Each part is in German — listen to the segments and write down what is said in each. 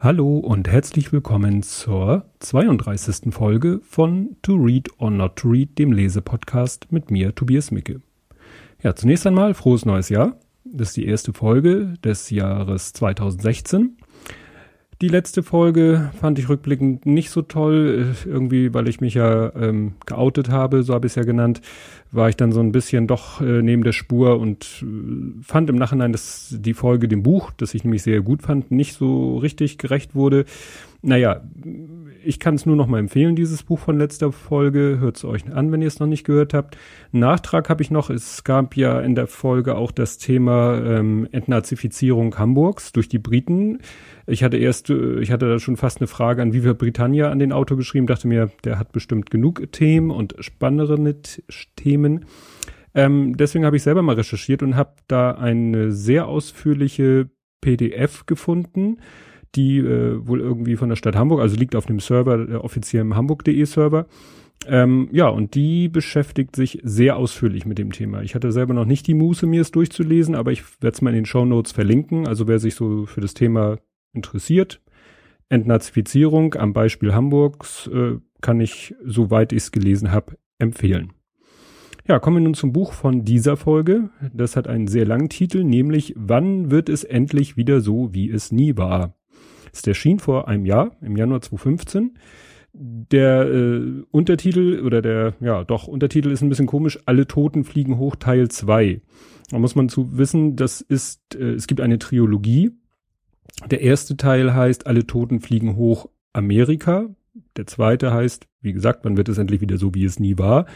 Hallo und herzlich willkommen zur 32. Folge von To Read or Not to Read, dem Lesepodcast mit mir, Tobias Micke. Ja, zunächst einmal frohes neues Jahr. Das ist die erste Folge des Jahres 2016. Die letzte Folge fand ich rückblickend nicht so toll. Äh, irgendwie, weil ich mich ja ähm, geoutet habe, so habe ich es ja genannt, war ich dann so ein bisschen doch äh, neben der Spur und äh, fand im Nachhinein, dass die Folge dem Buch, das ich nämlich sehr gut fand, nicht so richtig gerecht wurde. Naja, ich kann es nur noch mal empfehlen, dieses Buch von letzter Folge. Hört es euch an, wenn ihr es noch nicht gehört habt. Nachtrag habe ich noch. Es gab ja in der Folge auch das Thema ähm, Entnazifizierung Hamburgs durch die Briten. Ich hatte erst, äh, ich hatte da schon fast eine Frage an Viva Britannia an den Autor geschrieben, dachte mir, der hat bestimmt genug Themen und spannendere Themen. Ähm, deswegen habe ich selber mal recherchiert und habe da eine sehr ausführliche PDF gefunden, die äh, wohl irgendwie von der Stadt Hamburg, also liegt auf dem Server, der offiziellen hamburg.de Server. Ähm, ja, und die beschäftigt sich sehr ausführlich mit dem Thema. Ich hatte selber noch nicht die Muße, mir es durchzulesen, aber ich werde es mal in den Show Notes verlinken. Also wer sich so für das Thema interessiert. Entnazifizierung am Beispiel Hamburgs äh, kann ich, soweit ich es gelesen habe, empfehlen. Ja, kommen wir nun zum Buch von dieser Folge. Das hat einen sehr langen Titel, nämlich Wann wird es endlich wieder so, wie es nie war? Es erschien vor einem Jahr, im Januar 2015. Der äh, Untertitel oder der, ja doch, Untertitel ist ein bisschen komisch, Alle Toten fliegen hoch Teil 2. Da muss man zu wissen, das ist, äh, es gibt eine Triologie, der erste Teil heißt Alle Toten fliegen hoch Amerika. Der zweite heißt, wie gesagt, man wird es endlich wieder so, wie es nie war.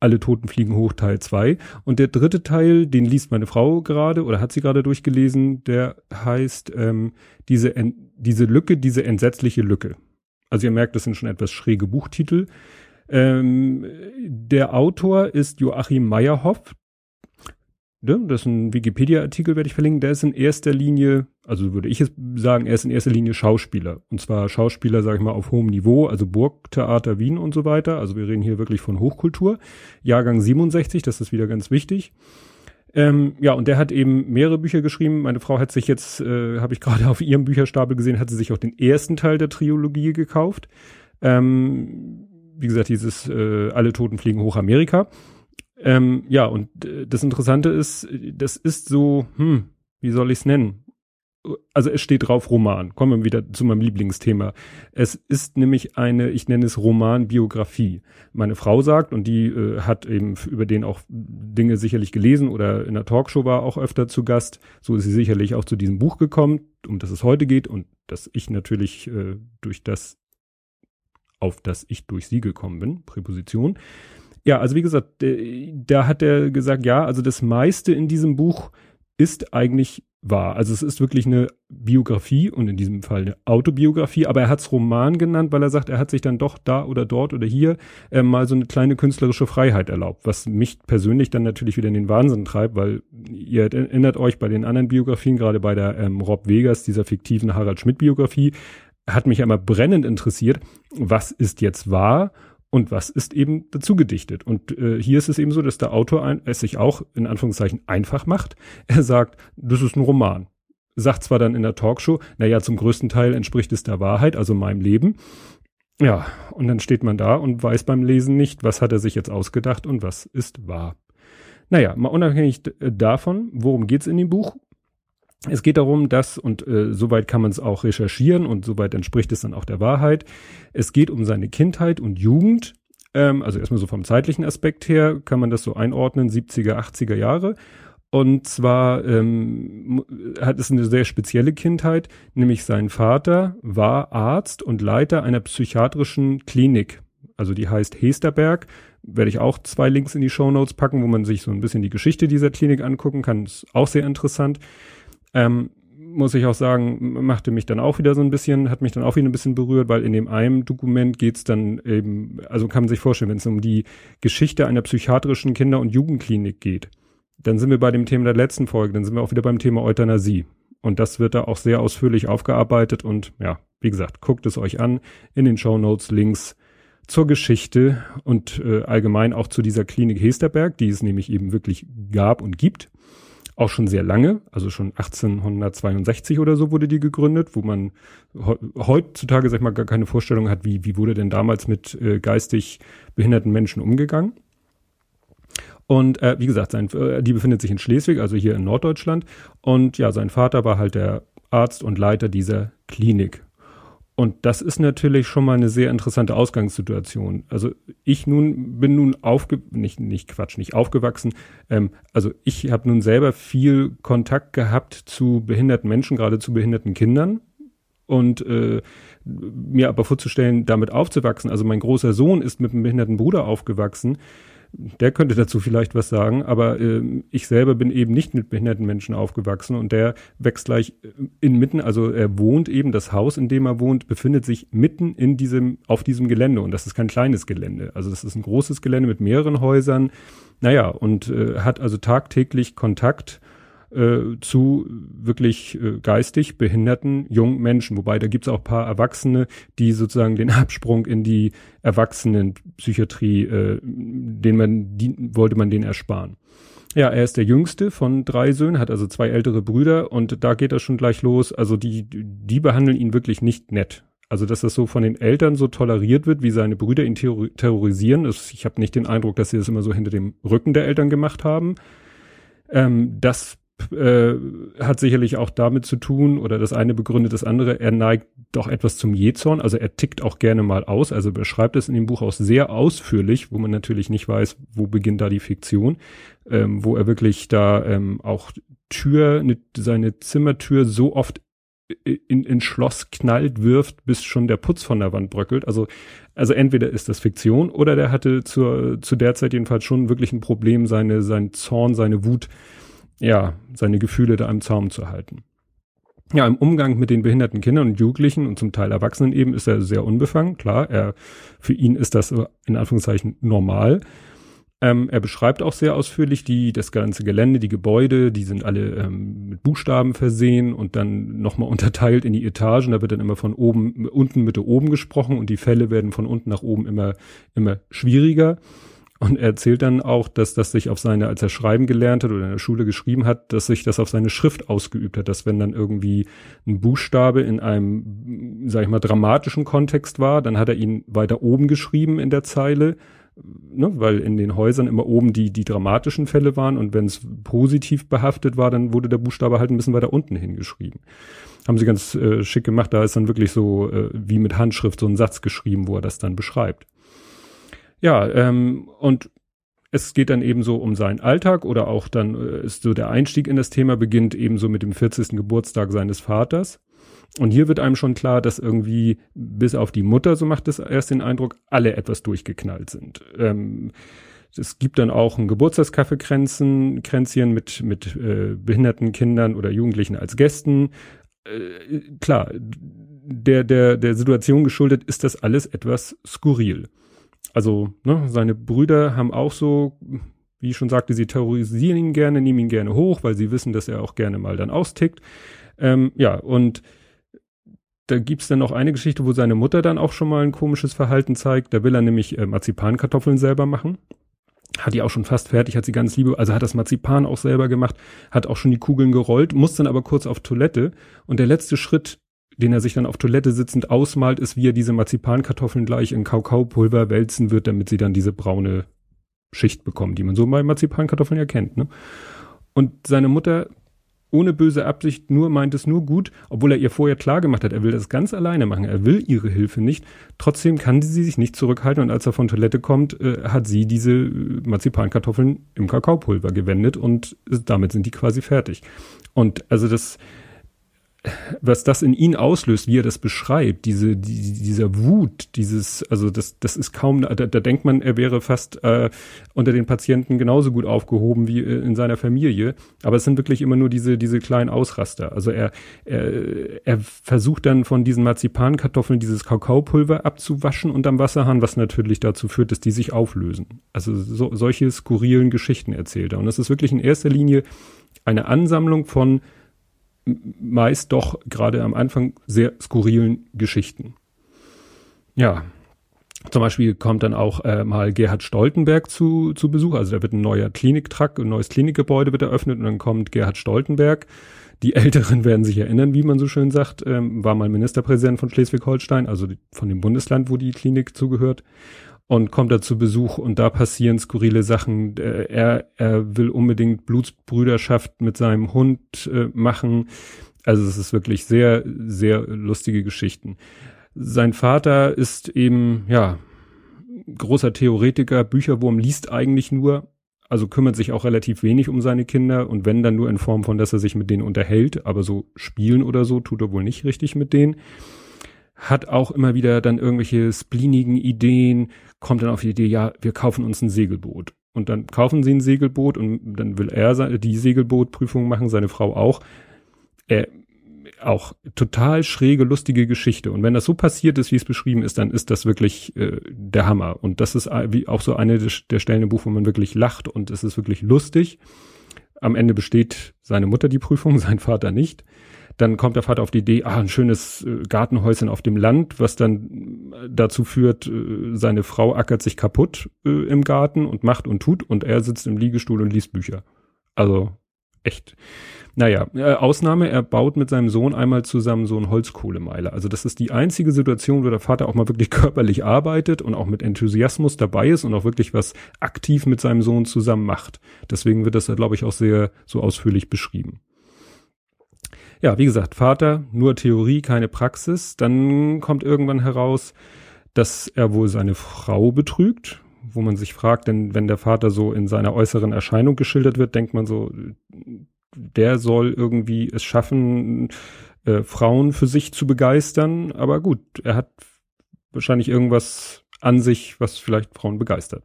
Alle Toten fliegen hoch Teil 2. Und der dritte Teil, den liest meine Frau gerade oder hat sie gerade durchgelesen, der heißt ähm, diese, diese Lücke, diese entsetzliche Lücke. Also ihr merkt, das sind schon etwas schräge Buchtitel. Ähm, der Autor ist Joachim Meyerhoff, ne, das ist ein Wikipedia-Artikel, werde ich verlinken, der ist in erster Linie, also würde ich jetzt sagen, er ist in erster Linie Schauspieler. Und zwar Schauspieler, sage ich mal, auf hohem Niveau, also Burgtheater Wien und so weiter. Also wir reden hier wirklich von Hochkultur. Jahrgang 67, das ist wieder ganz wichtig. Ähm, ja, und der hat eben mehrere Bücher geschrieben. Meine Frau hat sich jetzt, äh, habe ich gerade auf ihrem Bücherstapel gesehen, hat sie sich auch den ersten Teil der Trilogie gekauft. Ähm, wie gesagt, dieses äh, Alle Toten fliegen hoch Amerika. Ähm, ja, und äh, das Interessante ist, das ist so, hm, wie soll ich es nennen? Also es steht drauf Roman. Kommen wir wieder zu meinem Lieblingsthema. Es ist nämlich eine, ich nenne es Romanbiografie. Meine Frau sagt, und die äh, hat eben über den auch Dinge sicherlich gelesen oder in der Talkshow war auch öfter zu Gast. So ist sie sicherlich auch zu diesem Buch gekommen, um das es heute geht und dass ich natürlich äh, durch das, auf das ich durch sie gekommen bin, Präposition. Ja, also wie gesagt, da hat er gesagt, ja, also das meiste in diesem Buch ist eigentlich wahr. Also es ist wirklich eine Biografie und in diesem Fall eine Autobiografie, aber er hat es Roman genannt, weil er sagt, er hat sich dann doch da oder dort oder hier äh, mal so eine kleine künstlerische Freiheit erlaubt, was mich persönlich dann natürlich wieder in den Wahnsinn treibt, weil ihr erinnert euch bei den anderen Biografien, gerade bei der ähm, Rob Vegas, dieser fiktiven Harald Schmidt Biografie, hat mich einmal brennend interessiert, was ist jetzt wahr und was ist eben dazu gedichtet. Und äh, hier ist es eben so, dass der Autor ein, es sich auch in Anführungszeichen einfach macht. Er sagt, das ist ein Roman. Sagt zwar dann in der Talkshow, naja, zum größten Teil entspricht es der Wahrheit, also meinem Leben. Ja, und dann steht man da und weiß beim Lesen nicht, was hat er sich jetzt ausgedacht und was ist wahr. Naja, mal unabhängig davon, worum geht's in dem Buch? Es geht darum, dass, und äh, soweit kann man es auch recherchieren und soweit entspricht es dann auch der Wahrheit, es geht um seine Kindheit und Jugend. Ähm, also erstmal so vom zeitlichen Aspekt her kann man das so einordnen, 70er, 80er Jahre. Und zwar ähm, hat es eine sehr spezielle Kindheit, nämlich sein Vater war Arzt und Leiter einer psychiatrischen Klinik. Also die heißt Hesterberg. Werde ich auch zwei Links in die Show Notes packen, wo man sich so ein bisschen die Geschichte dieser Klinik angucken kann. Ist auch sehr interessant. Ähm, muss ich auch sagen, machte mich dann auch wieder so ein bisschen, hat mich dann auch wieder ein bisschen berührt, weil in dem einen Dokument geht's dann eben, also kann man sich vorstellen, wenn es um die Geschichte einer psychiatrischen Kinder- und Jugendklinik geht, dann sind wir bei dem Thema der letzten Folge, dann sind wir auch wieder beim Thema Euthanasie. Und das wird da auch sehr ausführlich aufgearbeitet und ja, wie gesagt, guckt es euch an in den Show Notes Links zur Geschichte und äh, allgemein auch zu dieser Klinik Hesterberg, die es nämlich eben wirklich gab und gibt. Auch schon sehr lange, also schon 1862 oder so wurde die gegründet, wo man heutzutage, sag ich mal, gar keine Vorstellung hat, wie, wie wurde denn damals mit äh, geistig behinderten Menschen umgegangen. Und äh, wie gesagt, sein, äh, die befindet sich in Schleswig, also hier in Norddeutschland. Und ja, sein Vater war halt der Arzt und Leiter dieser Klinik. Und das ist natürlich schon mal eine sehr interessante Ausgangssituation. Also ich nun bin nun aufge nicht nicht Quatsch nicht aufgewachsen. Ähm, also ich habe nun selber viel Kontakt gehabt zu behinderten Menschen, gerade zu behinderten Kindern und äh, mir aber vorzustellen, damit aufzuwachsen. Also mein großer Sohn ist mit einem behinderten Bruder aufgewachsen der könnte dazu vielleicht was sagen, aber äh, ich selber bin eben nicht mit behinderten Menschen aufgewachsen und der wächst gleich äh, inmitten, also er wohnt eben, das Haus, in dem er wohnt, befindet sich mitten in diesem, auf diesem Gelände und das ist kein kleines Gelände, also das ist ein großes Gelände mit mehreren Häusern, naja, und äh, hat also tagtäglich Kontakt äh, zu wirklich äh, geistig behinderten jungen Menschen. Wobei da gibt's auch paar Erwachsene, die sozusagen den Absprung in die Erwachsenenpsychiatrie, äh, den man, die, wollte man den ersparen. Ja, er ist der jüngste von drei Söhnen, hat also zwei ältere Brüder und da geht das schon gleich los. Also die, die behandeln ihn wirklich nicht nett. Also dass das so von den Eltern so toleriert wird, wie seine Brüder ihn terrorisieren. Ich habe nicht den Eindruck, dass sie das immer so hinter dem Rücken der Eltern gemacht haben. Ähm, das äh, hat sicherlich auch damit zu tun, oder das eine begründet das andere, er neigt doch etwas zum Jezorn, also er tickt auch gerne mal aus, also beschreibt es in dem Buch auch sehr ausführlich, wo man natürlich nicht weiß, wo beginnt da die Fiktion, ähm, wo er wirklich da ähm, auch Tür, ne, seine Zimmertür so oft in, in Schloss knallt, wirft, bis schon der Putz von der Wand bröckelt. Also, also entweder ist das Fiktion oder der hatte zur, zu der Zeit jedenfalls schon wirklich ein Problem, seine, sein Zorn, seine Wut ja, seine Gefühle da im Zaum zu halten. Ja, im Umgang mit den behinderten Kindern und Jugendlichen und zum Teil Erwachsenen eben ist er sehr unbefangen. Klar, er, für ihn ist das in Anführungszeichen normal. Ähm, er beschreibt auch sehr ausführlich die, das ganze Gelände, die Gebäude, die sind alle ähm, mit Buchstaben versehen und dann nochmal unterteilt in die Etagen. Da wird dann immer von oben, unten Mitte oben gesprochen und die Fälle werden von unten nach oben immer, immer schwieriger. Und er erzählt dann auch, dass das sich auf seine, als er schreiben gelernt hat oder in der Schule geschrieben hat, dass sich das auf seine Schrift ausgeübt hat, dass wenn dann irgendwie ein Buchstabe in einem, sag ich mal, dramatischen Kontext war, dann hat er ihn weiter oben geschrieben in der Zeile, ne, weil in den Häusern immer oben die, die dramatischen Fälle waren und wenn es positiv behaftet war, dann wurde der Buchstabe halt ein bisschen weiter unten hingeschrieben. Haben sie ganz äh, schick gemacht, da ist dann wirklich so äh, wie mit Handschrift so ein Satz geschrieben, wo er das dann beschreibt. Ja, ähm, und es geht dann eben so um seinen Alltag oder auch dann äh, ist so der Einstieg in das Thema beginnt eben so mit dem 40. Geburtstag seines Vaters. Und hier wird einem schon klar, dass irgendwie bis auf die Mutter, so macht es erst den Eindruck, alle etwas durchgeknallt sind. Ähm, es gibt dann auch ein Geburtstagskaffeekränzchen Kränzchen mit, mit äh, behinderten Kindern oder Jugendlichen als Gästen. Äh, klar, der, der, der Situation geschuldet ist das alles etwas skurril. Also, ne, seine Brüder haben auch so, wie ich schon sagte, sie terrorisieren ihn gerne, nehmen ihn gerne hoch, weil sie wissen, dass er auch gerne mal dann austickt. Ähm, ja, und da gibt's dann noch eine Geschichte, wo seine Mutter dann auch schon mal ein komisches Verhalten zeigt. Da will er nämlich äh, Marzipankartoffeln selber machen. Hat die auch schon fast fertig, hat sie ganz liebe, also hat das Marzipan auch selber gemacht, hat auch schon die Kugeln gerollt, muss dann aber kurz auf Toilette. Und der letzte Schritt, den er sich dann auf Toilette sitzend ausmalt, ist, wie er diese Marzipankartoffeln gleich in Kakaopulver wälzen wird, damit sie dann diese braune Schicht bekommen, die man so bei Marzipankartoffeln ja. Ne? Und seine Mutter ohne böse Absicht nur meint es nur gut, obwohl er ihr vorher klar gemacht hat, er will das ganz alleine machen, er will ihre Hilfe nicht. Trotzdem kann sie sich nicht zurückhalten und als er von Toilette kommt, äh, hat sie diese Marzipankartoffeln im Kakaopulver gewendet und damit sind die quasi fertig. Und also das, was das in ihn auslöst, wie er das beschreibt, diese, die, dieser Wut, dieses, also das, das ist kaum, da, da denkt man, er wäre fast äh, unter den Patienten genauso gut aufgehoben wie äh, in seiner Familie. Aber es sind wirklich immer nur diese, diese kleinen Ausraster. Also er, er, er versucht dann von diesen Marzipankartoffeln dieses Kakaopulver abzuwaschen unterm Wasserhahn, was natürlich dazu führt, dass die sich auflösen. Also so, solche skurrilen Geschichten erzählt er. Und das ist wirklich in erster Linie eine Ansammlung von meist doch gerade am Anfang sehr skurrilen Geschichten. Ja, Zum Beispiel kommt dann auch äh, mal Gerhard Stoltenberg zu, zu Besuch. Also da wird ein neuer Kliniktrakt, ein neues Klinikgebäude wird eröffnet und dann kommt Gerhard Stoltenberg. Die Älteren werden sich erinnern, wie man so schön sagt, ähm, war mal Ministerpräsident von Schleswig-Holstein, also von dem Bundesland, wo die Klinik zugehört und kommt da zu Besuch und da passieren skurrile Sachen. Äh, er, er will unbedingt Blutsbrüderschaft mit seinem Hund äh, machen. Also es ist wirklich sehr, sehr lustige Geschichten. Sein Vater ist eben, ja, großer Theoretiker, Bücherwurm liest eigentlich nur, also kümmert sich auch relativ wenig um seine Kinder und wenn dann nur in Form von, dass er sich mit denen unterhält, aber so spielen oder so tut er wohl nicht richtig mit denen. Hat auch immer wieder dann irgendwelche spleenigen Ideen, kommt dann auf die Idee, ja, wir kaufen uns ein Segelboot. Und dann kaufen sie ein Segelboot und dann will er die Segelbootprüfung machen, seine Frau auch. Er auch total schräge, lustige Geschichte. Und wenn das so passiert ist, wie es beschrieben ist, dann ist das wirklich äh, der Hammer. Und das ist wie auch so eine der Stellen im Buch, wo man wirklich lacht und es ist wirklich lustig. Am Ende besteht seine Mutter die Prüfung, sein Vater nicht. Dann kommt der Vater auf die Idee, ah, ein schönes äh, Gartenhäuschen auf dem Land, was dann äh, dazu führt, äh, seine Frau ackert sich kaputt im Garten und macht und tut und er sitzt im Liegestuhl und liest Bücher. Also echt. Naja, äh, Ausnahme, er baut mit seinem Sohn einmal zusammen so einen Holzkohlemeiler. Also das ist die einzige Situation, wo der Vater auch mal wirklich körperlich arbeitet und auch mit Enthusiasmus dabei ist und auch wirklich was aktiv mit seinem Sohn zusammen macht. Deswegen wird das, glaube ich, auch sehr so ausführlich beschrieben. Ja, wie gesagt, Vater, nur Theorie, keine Praxis. Dann kommt irgendwann heraus, dass er wohl seine Frau betrügt, wo man sich fragt, denn wenn der Vater so in seiner äußeren Erscheinung geschildert wird, denkt man so, der soll irgendwie es schaffen, äh, Frauen für sich zu begeistern. Aber gut, er hat wahrscheinlich irgendwas an sich, was vielleicht Frauen begeistert.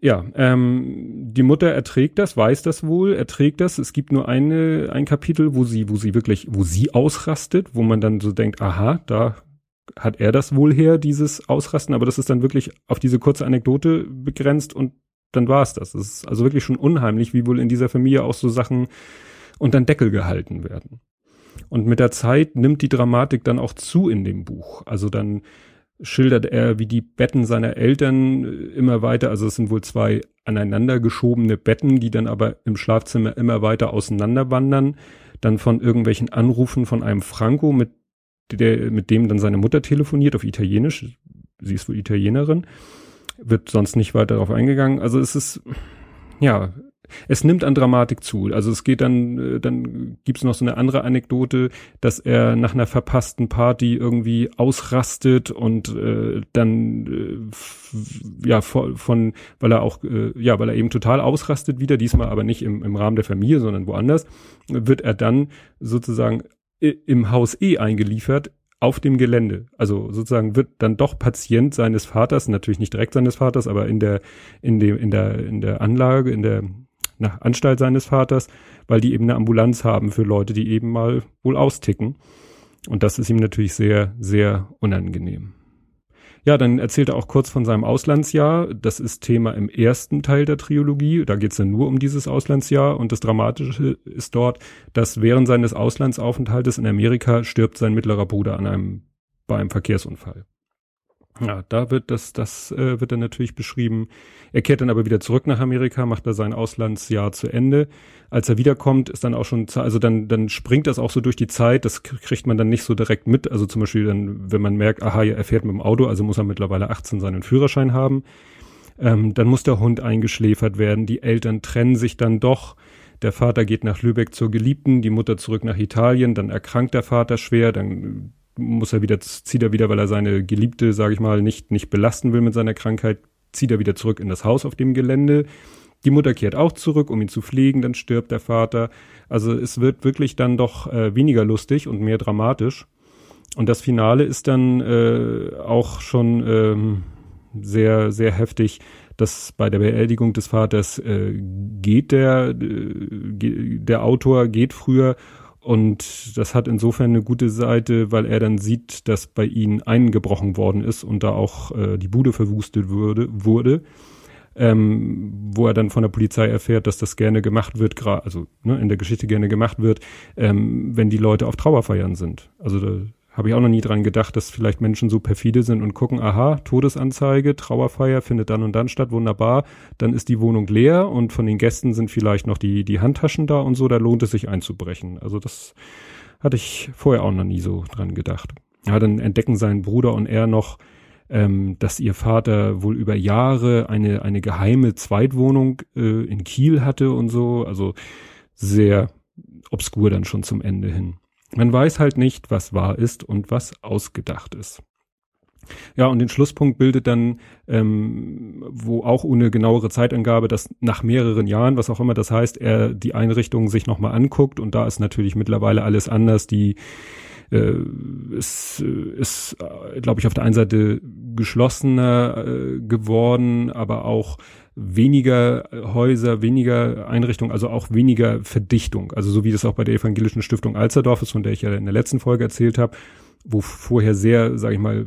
Ja, ähm, die Mutter erträgt das, weiß das wohl, erträgt das. Es gibt nur eine, ein Kapitel, wo sie, wo sie wirklich, wo sie ausrastet, wo man dann so denkt, aha, da hat er das wohl her, dieses Ausrasten, aber das ist dann wirklich auf diese kurze Anekdote begrenzt und dann war es das. Es ist also wirklich schon unheimlich, wie wohl in dieser Familie auch so Sachen unter den Deckel gehalten werden. Und mit der Zeit nimmt die Dramatik dann auch zu in dem Buch. Also dann schildert er, wie die Betten seiner Eltern äh, immer weiter, also es sind wohl zwei aneinander geschobene Betten, die dann aber im Schlafzimmer immer weiter auseinander wandern. Dann von irgendwelchen Anrufen von einem Franco, mit der, mit dem dann seine Mutter telefoniert auf Italienisch. Sie ist wohl Italienerin wird sonst nicht weiter darauf eingegangen. Also es ist, ja, es nimmt an Dramatik zu. Also es geht dann, äh, dann gibt's noch so eine andere Anekdote, dass er nach einer verpassten Party irgendwie ausrastet und äh, dann äh, ja von, von, weil er auch, äh, ja, weil er eben total ausrastet wieder, diesmal aber nicht im, im Rahmen der Familie, sondern woanders, wird er dann sozusagen im Haus E eingeliefert auf dem Gelände. Also sozusagen wird dann doch Patient seines Vaters, natürlich nicht direkt seines Vaters, aber in der, in dem, in der, in der Anlage, in der na, Anstalt seines Vaters, weil die eben eine Ambulanz haben für Leute, die eben mal wohl austicken. Und das ist ihm natürlich sehr, sehr unangenehm. Ja, dann erzählt er auch kurz von seinem Auslandsjahr. Das ist Thema im ersten Teil der Trilogie. Da geht es dann nur um dieses Auslandsjahr. Und das Dramatische ist dort, dass während seines Auslandsaufenthaltes in Amerika stirbt sein mittlerer Bruder an einem, bei einem Verkehrsunfall. Ja, da wird das, das äh, wird dann natürlich beschrieben. Er kehrt dann aber wieder zurück nach Amerika, macht da sein Auslandsjahr zu Ende. Als er wiederkommt, ist dann auch schon, also dann, dann springt das auch so durch die Zeit. Das kriegt man dann nicht so direkt mit. Also zum Beispiel dann, wenn man merkt, aha, er fährt mit dem Auto, also muss er mittlerweile 18 seinen Führerschein haben. Ähm, dann muss der Hund eingeschläfert werden. Die Eltern trennen sich dann doch. Der Vater geht nach Lübeck zur Geliebten, die Mutter zurück nach Italien. Dann erkrankt der Vater schwer. Dann muss er wieder, zieht er wieder, weil er seine Geliebte, sage ich mal, nicht, nicht belasten will mit seiner Krankheit, zieht er wieder zurück in das Haus auf dem Gelände. Die Mutter kehrt auch zurück, um ihn zu pflegen, dann stirbt der Vater. Also es wird wirklich dann doch äh, weniger lustig und mehr dramatisch. Und das Finale ist dann äh, auch schon ähm, sehr, sehr heftig, dass bei der Beerdigung des Vaters äh, geht der, äh, der Autor geht früher und das hat insofern eine gute Seite, weil er dann sieht, dass bei ihnen eingebrochen worden ist und da auch äh, die Bude verwustet würde, wurde. Ähm, wo er dann von der Polizei erfährt, dass das gerne gemacht wird, also ne, in der Geschichte gerne gemacht wird, ähm, wenn die Leute auf Trauerfeiern sind. Also da habe ich auch noch nie dran gedacht, dass vielleicht Menschen so perfide sind und gucken, aha, Todesanzeige, Trauerfeier findet dann und dann statt, wunderbar. Dann ist die Wohnung leer und von den Gästen sind vielleicht noch die, die Handtaschen da und so, da lohnt es sich einzubrechen. Also das hatte ich vorher auch noch nie so dran gedacht. Ja, dann entdecken sein Bruder und er noch, ähm, dass ihr Vater wohl über Jahre eine, eine geheime Zweitwohnung äh, in Kiel hatte und so. Also sehr obskur dann schon zum Ende hin. Man weiß halt nicht, was wahr ist und was ausgedacht ist. Ja, und den Schlusspunkt bildet dann, ähm, wo auch ohne genauere Zeitangabe, dass nach mehreren Jahren, was auch immer das heißt, er die Einrichtung sich nochmal anguckt und da ist natürlich mittlerweile alles anders. Die äh, ist, ist äh, glaube ich, auf der einen Seite geschlossener äh, geworden, aber auch weniger Häuser, weniger Einrichtungen, also auch weniger Verdichtung. Also so wie das auch bei der Evangelischen Stiftung Alsterdorf ist, von der ich ja in der letzten Folge erzählt habe, wo vorher sehr, sage ich mal,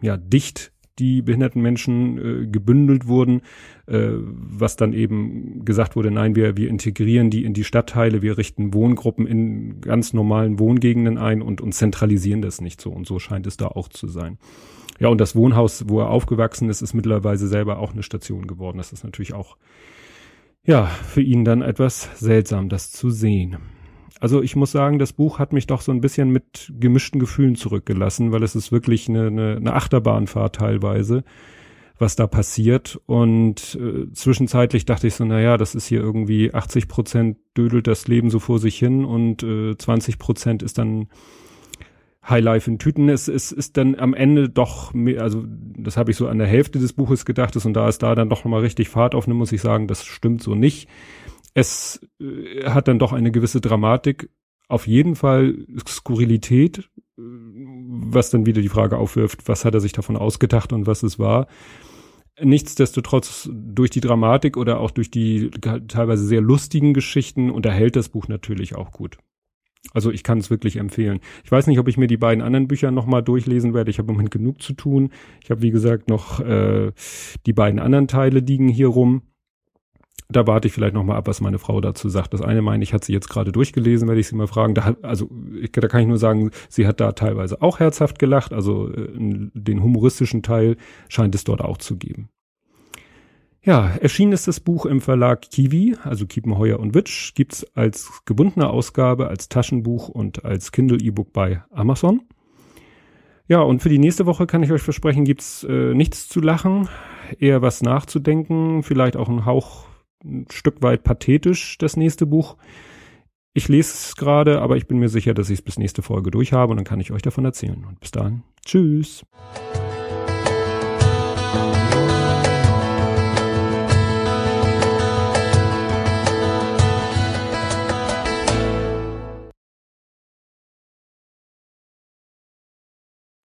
ja dicht die behinderten Menschen äh, gebündelt wurden, äh, was dann eben gesagt wurde, nein, wir, wir integrieren die in die Stadtteile, wir richten Wohngruppen in ganz normalen Wohngegenden ein und, und zentralisieren das nicht so. Und so scheint es da auch zu sein. Ja, und das Wohnhaus, wo er aufgewachsen ist, ist mittlerweile selber auch eine Station geworden. Das ist natürlich auch, ja, für ihn dann etwas seltsam, das zu sehen. Also ich muss sagen, das Buch hat mich doch so ein bisschen mit gemischten Gefühlen zurückgelassen, weil es ist wirklich eine, eine, eine Achterbahnfahrt teilweise, was da passiert. Und äh, zwischenzeitlich dachte ich so, na ja, das ist hier irgendwie 80 Prozent dödelt das Leben so vor sich hin und äh, 20 Prozent ist dann Highlife in Tüten. Es, es ist dann am Ende doch, also das habe ich so an der Hälfte des Buches gedacht, und da ist da dann doch nochmal richtig Fahrt aufnimmt, muss ich sagen, das stimmt so nicht. Es äh, hat dann doch eine gewisse Dramatik, auf jeden Fall Skurrilität, äh, was dann wieder die Frage aufwirft, was hat er sich davon ausgedacht und was es war. Nichtsdestotrotz durch die Dramatik oder auch durch die teilweise sehr lustigen Geschichten unterhält das Buch natürlich auch gut. Also ich kann es wirklich empfehlen. Ich weiß nicht, ob ich mir die beiden anderen Bücher nochmal durchlesen werde. Ich habe im Moment genug zu tun. Ich habe, wie gesagt, noch äh, die beiden anderen Teile liegen hier rum. Da warte ich vielleicht nochmal ab, was meine Frau dazu sagt. Das eine meine ich, hat sie jetzt gerade durchgelesen, werde ich sie mal fragen. Da, also ich, da kann ich nur sagen, sie hat da teilweise auch herzhaft gelacht. Also äh, den humoristischen Teil scheint es dort auch zu geben. Ja, erschienen ist das Buch im Verlag Kiwi, also Kiepenheuer und Witsch, gibt's als gebundene Ausgabe, als Taschenbuch und als Kindle E-Book bei Amazon. Ja, und für die nächste Woche kann ich euch versprechen, gibt's äh, nichts zu lachen, eher was nachzudenken, vielleicht auch ein Hauch, ein Stück weit pathetisch, das nächste Buch. Ich lese es gerade, aber ich bin mir sicher, dass ich es bis nächste Folge durch habe und dann kann ich euch davon erzählen. Und bis dahin, tschüss.